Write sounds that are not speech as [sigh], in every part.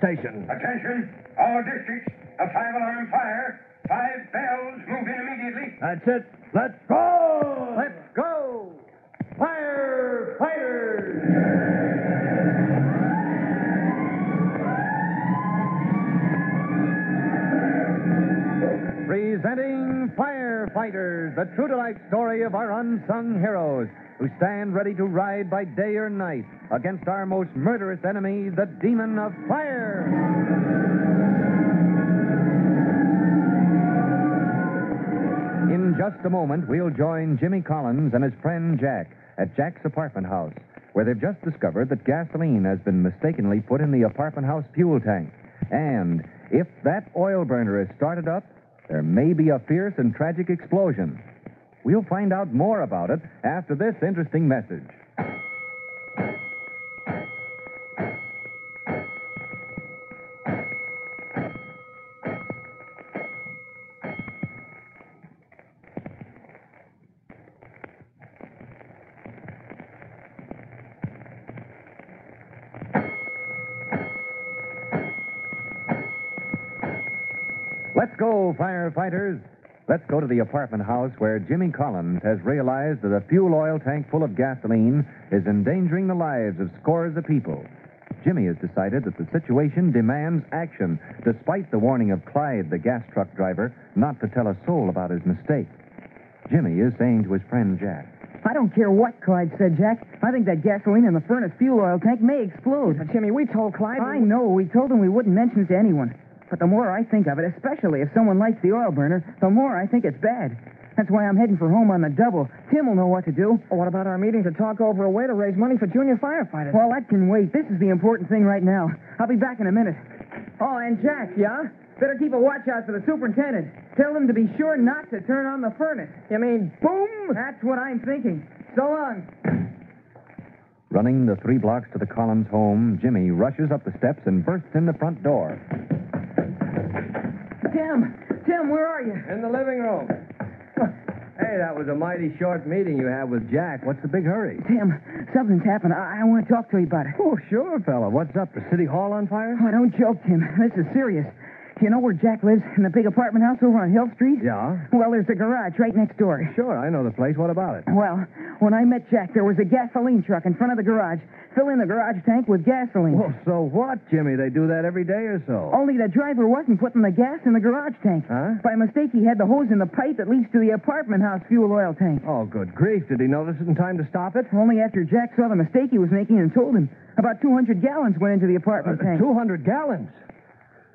Five bells. Stand by all stations. Attention, all districts. A five alarm fire. Five bells. Move in immediately. That's it. Let's go! Let's go! Fire! Firefighters! Presenting Firefighters, the true to life story of our unsung heroes who stand ready to ride by day or night against our most murderous enemy, the demon of fire. In just a moment, we'll join Jimmy Collins and his friend Jack at Jack's apartment house, where they've just discovered that gasoline has been mistakenly put in the apartment house fuel tank. And if that oil burner is started up, there may be a fierce and tragic explosion. We'll find out more about it after this interesting message. Let's go, firefighters. Let's go to the apartment house where Jimmy Collins has realized that a fuel oil tank full of gasoline is endangering the lives of scores of people. Jimmy has decided that the situation demands action, despite the warning of Clyde, the gas truck driver, not to tell a soul about his mistake. Jimmy is saying to his friend Jack, I don't care what Clyde said, Jack. I think that gasoline in the furnace fuel oil tank may explode. But, Jimmy, we told Clyde. I know. We told him we wouldn't mention it to anyone. But the more I think of it, especially if someone lights the oil burner, the more I think it's bad. That's why I'm heading for home on the double. Tim will know what to do. Well, what about our meeting to talk over a way to raise money for junior firefighters? Well, that can wait. This is the important thing right now. I'll be back in a minute. Oh, and Jack. Yeah? Better keep a watch out for the superintendent. Tell him to be sure not to turn on the furnace. You mean boom? That's what I'm thinking. So long. Running the three blocks to the Collins home, Jimmy rushes up the steps and bursts in the front door. Tim, Tim, where are you? In the living room. Hey, that was a mighty short meeting you had with Jack. What's the big hurry? Tim, something's happened. I, I want to talk to you about it. Oh, sure, fella. What's up? The city hall on fire? Oh, don't joke, Tim. This is serious. You know where Jack lives? In the big apartment house over on Hill Street? Yeah. Well, there's a garage right next door. Sure, I know the place. What about it? Well, when I met Jack, there was a gasoline truck in front of the garage, filling the garage tank with gasoline. Well, so what, Jimmy? They do that every day or so. Only the driver wasn't putting the gas in the garage tank. Huh? By mistake, he had the hose in the pipe that leads to the apartment house fuel oil tank. Oh, good grief. Did he notice it in time to stop it? Only after Jack saw the mistake he was making and told him. About 200 gallons went into the apartment uh, tank. 200 gallons.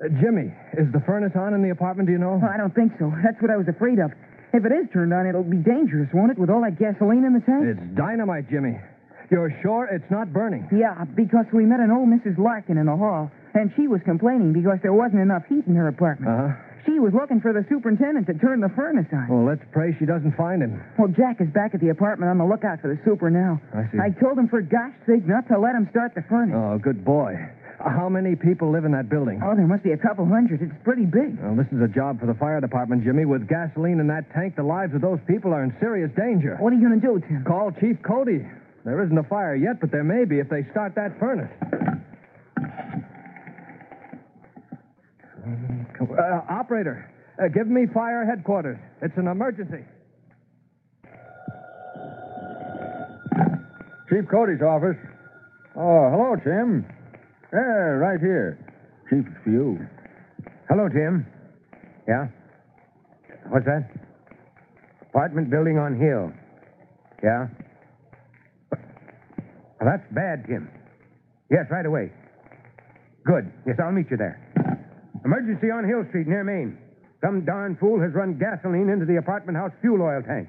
Uh, Jimmy, is the furnace on in the apartment, do you know? I don't think so. That's what I was afraid of. If it is turned on, it'll be dangerous, won't it, with all that gasoline in the tank? It's dynamite, Jimmy. You're sure it's not burning? Yeah, because we met an old Mrs. Larkin in the hall, and she was complaining because there wasn't enough heat in her apartment. Uh-huh. She was looking for the superintendent to turn the furnace on. Well, let's pray she doesn't find him. Well, Jack is back at the apartment on the lookout for the super now. I see. I told him for gosh sake not to let him start the furnace. Oh, good boy. How many people live in that building? Oh, there must be a couple hundred. It's pretty big. Well, this is a job for the fire department, Jimmy. With gasoline in that tank, the lives of those people are in serious danger. What are you going to do, Tim? Call Chief Cody. There isn't a fire yet, but there may be if they start that furnace. Uh, operator, uh, give me fire headquarters. It's an emergency. Chief Cody's office. Oh, hello, Tim. Yeah, right here. Chief, for you. Hello, Tim. Yeah? What's that? Apartment building on Hill. Yeah? Well, that's bad, Tim. Yes, right away. Good. Yes, I'll meet you there. Emergency on Hill Street near Main. Some darn fool has run gasoline into the apartment house fuel oil tank.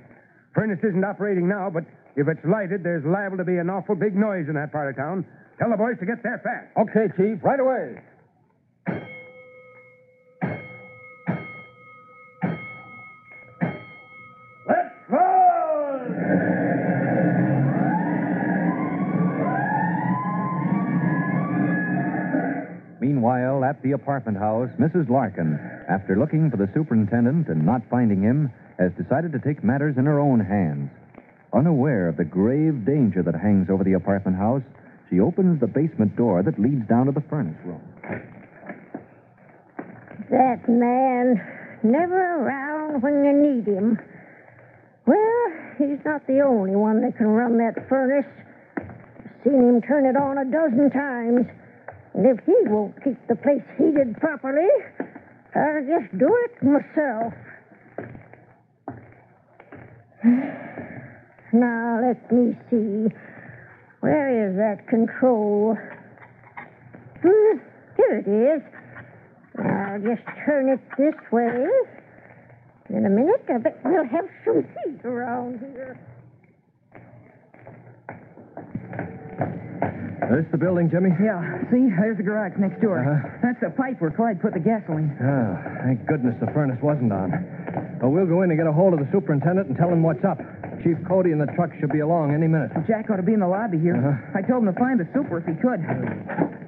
Furnace isn't operating now, but if it's lighted, there's liable to be an awful big noise in that part of town. Tell the boys to get there fast. Okay, Chief, right away. Meanwhile, at the apartment house, Mrs. Larkin, after looking for the superintendent and not finding him, has decided to take matters in her own hands. Unaware of the grave danger that hangs over the apartment house, she opens the basement door that leads down to the furnace room. That man never around when you need him. Well, he's not the only one that can run that furnace. Seen him turn it on a dozen times. And if he won't keep the place heated properly, I'll just do it myself. Now, let me see. Where is that control? Hmm, here it is. I'll just turn it this way. In a minute, I bet we'll have some heat around here. This the building, Jimmy? Yeah, see? There's the garage next door. Uh-huh. That's the pipe where Clyde put the gasoline. Oh, thank goodness the furnace wasn't on. Well, we'll go in and get a hold of the superintendent and tell him what's up. Chief Cody and the truck should be along any minute. Jack ought to be in the lobby here. Uh-huh. I told him to find the super if he could.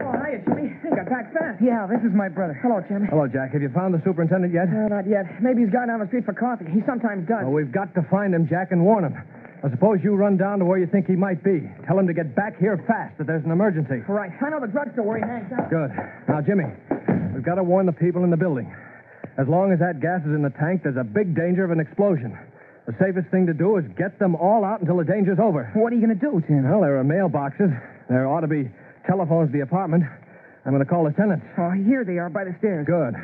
Oh, hiya, Jimmy. I think I back fast. Yeah, this is my brother. Hello, Jimmy. Hello, Jack. Have you found the superintendent yet? No, not yet. Maybe he's gone down the street for coffee. He sometimes does. Well, we've got to find him, Jack, and warn him. I suppose you run down to where you think he might be. Tell him to get back here fast, that there's an emergency. Right. I know the drugstore where he hangs out. Good. Now, Jimmy, we've got to warn the people in the building. As long as that gas is in the tank, there's a big danger of an explosion. The safest thing to do is get them all out until the danger's over. What are you going to do, Tim? Well, there are mailboxes. There ought to be telephones to the apartment. I'm going to call the tenants. Oh, here they are by the stairs. Good.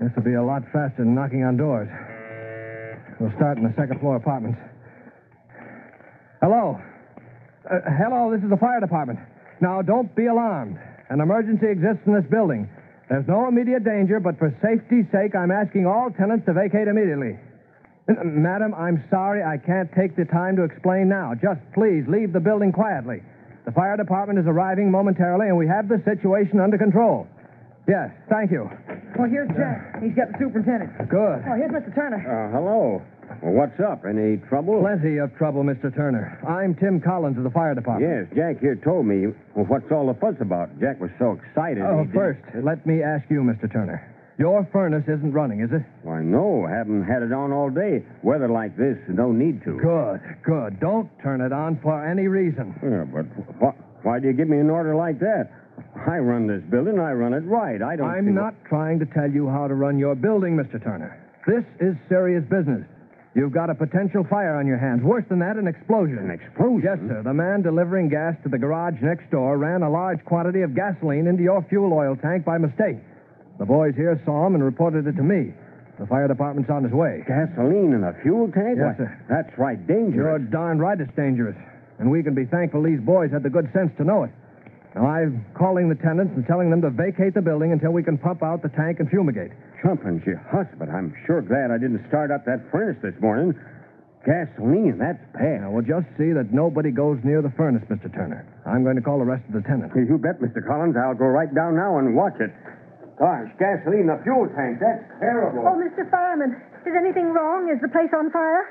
This will be a lot faster than knocking on doors. We'll start in the second floor apartments. Hello. Uh, hello, this is the fire department. Now, don't be alarmed. An emergency exists in this building. There's no immediate danger, but for safety's sake, I'm asking all tenants to vacate immediately. Madam, I'm sorry I can't take the time to explain now. Just please leave the building quietly. The fire department is arriving momentarily, and we have the situation under control. Yes, thank you. Well, here's Jack. He's got the superintendent. Good. Oh, here's Mr. Turner. Uh, hello. Well, what's up? Any trouble? Plenty of trouble, Mr. Turner. I'm Tim Collins of the fire department. Yes, Jack here told me. Well, what's all the fuss about? Jack was so excited. Oh, first, let me ask you, Mr. Turner. Your furnace isn't running, is it? Why, no. Haven't had it on all day. Weather like this, no need to. Good, good. Don't turn it on for any reason. Yeah, but wh- why do you give me an order like that? I run this building. I run it right. I don't. I'm what- not trying to tell you how to run your building, Mr. Turner. This is serious business. You've got a potential fire on your hands. Worse than that, an explosion. An explosion? Yes, sir. The man delivering gas to the garage next door ran a large quantity of gasoline into your fuel oil tank by mistake. The boys here saw him and reported it to me. The fire department's on his way. Gasoline in a fuel tank? Yes, Why, sir. That's right, dangerous. You're darn right it's dangerous. And we can be thankful these boys had the good sense to know it. Now, I'm calling the tenants and telling them to vacate the building until we can pump out the tank and fumigate. Jumping your huss, but I'm sure glad I didn't start up that furnace this morning. Gasoline, that's bad. Now, we'll just see that nobody goes near the furnace, Mr. Turner. I'm going to call the rest of the tenants. You bet, Mr. Collins. I'll go right down now and watch it. Gosh, gasoline in the fuel tank. That's terrible. Oh, Mr. Fireman, is anything wrong? Is the place on fire?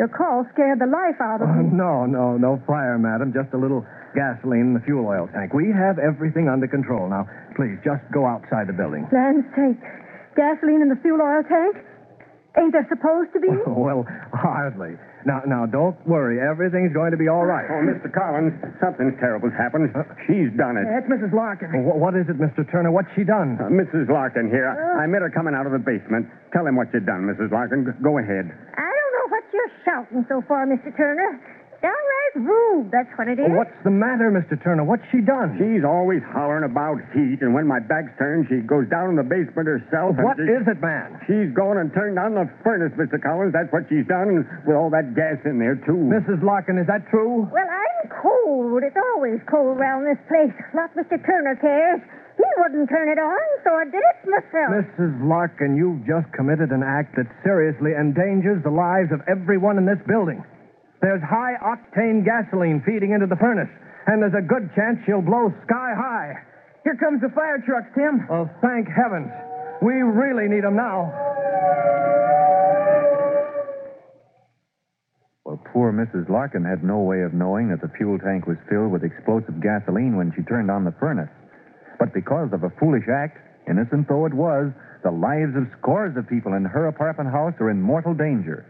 Your call scared the life out of Oh, me. no, no, no fire, madam. Just a little gasoline in the fuel oil tank. We have everything under control. Now, please, just go outside the building. Land's sake. Gasoline in the fuel oil tank? Ain't there supposed to be? [laughs] well, hardly. Now, now, don't worry. Everything's going to be all right. Oh, Mr. Collins, something terrible's happened. She's done it. That's Mrs. Larkin. Wh- what is it, Mr. Turner? What's she done? Uh, Mrs. Larkin here. I, I met her coming out of the basement. Tell him what you've done, Mrs. Larkin. G- Go ahead. I don't know what you're shouting so far, Mr. Turner. Downright rude, that's what it is. What's the matter, Mr. Turner? What's she done? She's always hollering about heat, and when my back's turned, she goes down in the basement herself. and What she- is it, man? She's gone and turned on the furnace, Mr. Collins. That's what she's done, with all that gas in there, too. Mrs. Larkin, is that true? Well, I'm cold. It's always cold round this place. Not Mr. Turner cares. He wouldn't turn it on, so I did it myself. Mrs. Larkin, you've just committed an act that seriously endangers the lives of everyone in this building. There's high octane gasoline feeding into the furnace, and there's a good chance she'll blow sky high. Here comes the fire trucks, Tim. Oh, thank heavens. We really need them now. Well, poor Mrs. Larkin had no way of knowing that the fuel tank was filled with explosive gasoline when she turned on the furnace. But because of a foolish act, innocent though it was, the lives of scores of people in her apartment house are in mortal danger.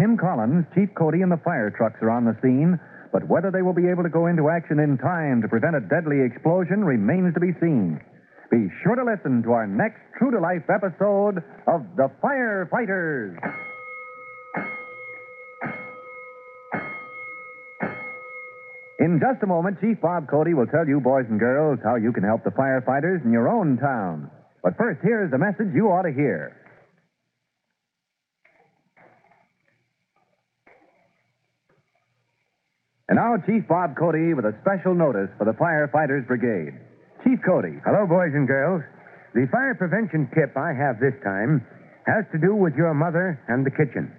Tim Collins, Chief Cody, and the fire trucks are on the scene, But whether they will be able to go into action in time to prevent a deadly explosion remains to be seen. Be sure to listen to our next true to life episode of The Firefighters. In just a moment, Chief Bob Cody will tell you, boys and girls, how you can help the firefighters in your own town. But first, here's the message you ought to hear. And now, Chief Bob Cody with a special notice for the Firefighters Brigade. Chief Cody. Hello, boys and girls. The fire prevention tip I have this time has to do with your mother and the kitchen.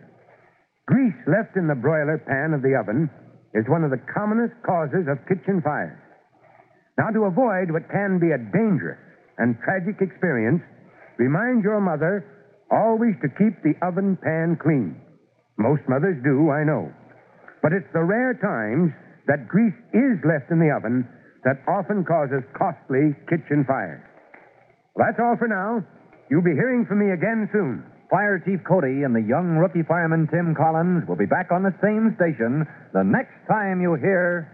Grease left in the broiler pan of the oven is one of the commonest causes of kitchen fires. Now, to avoid what can be a dangerous and tragic experience, remind your mother always to keep the oven pan clean. Most mothers do, I know. But it's the rare times that grease is left in the oven that often causes costly kitchen fires. Well, that's all for now. You'll be hearing from me again soon. Fire Chief Cody and the young rookie fireman Tim Collins will be back on the same station the next time you hear.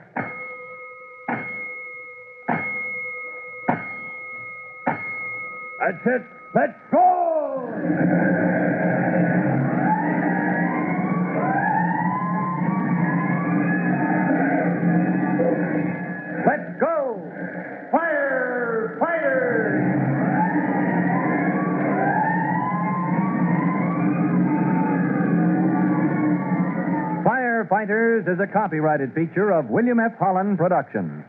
That's it. Let's go! Copyrighted feature of William F. Holland Productions.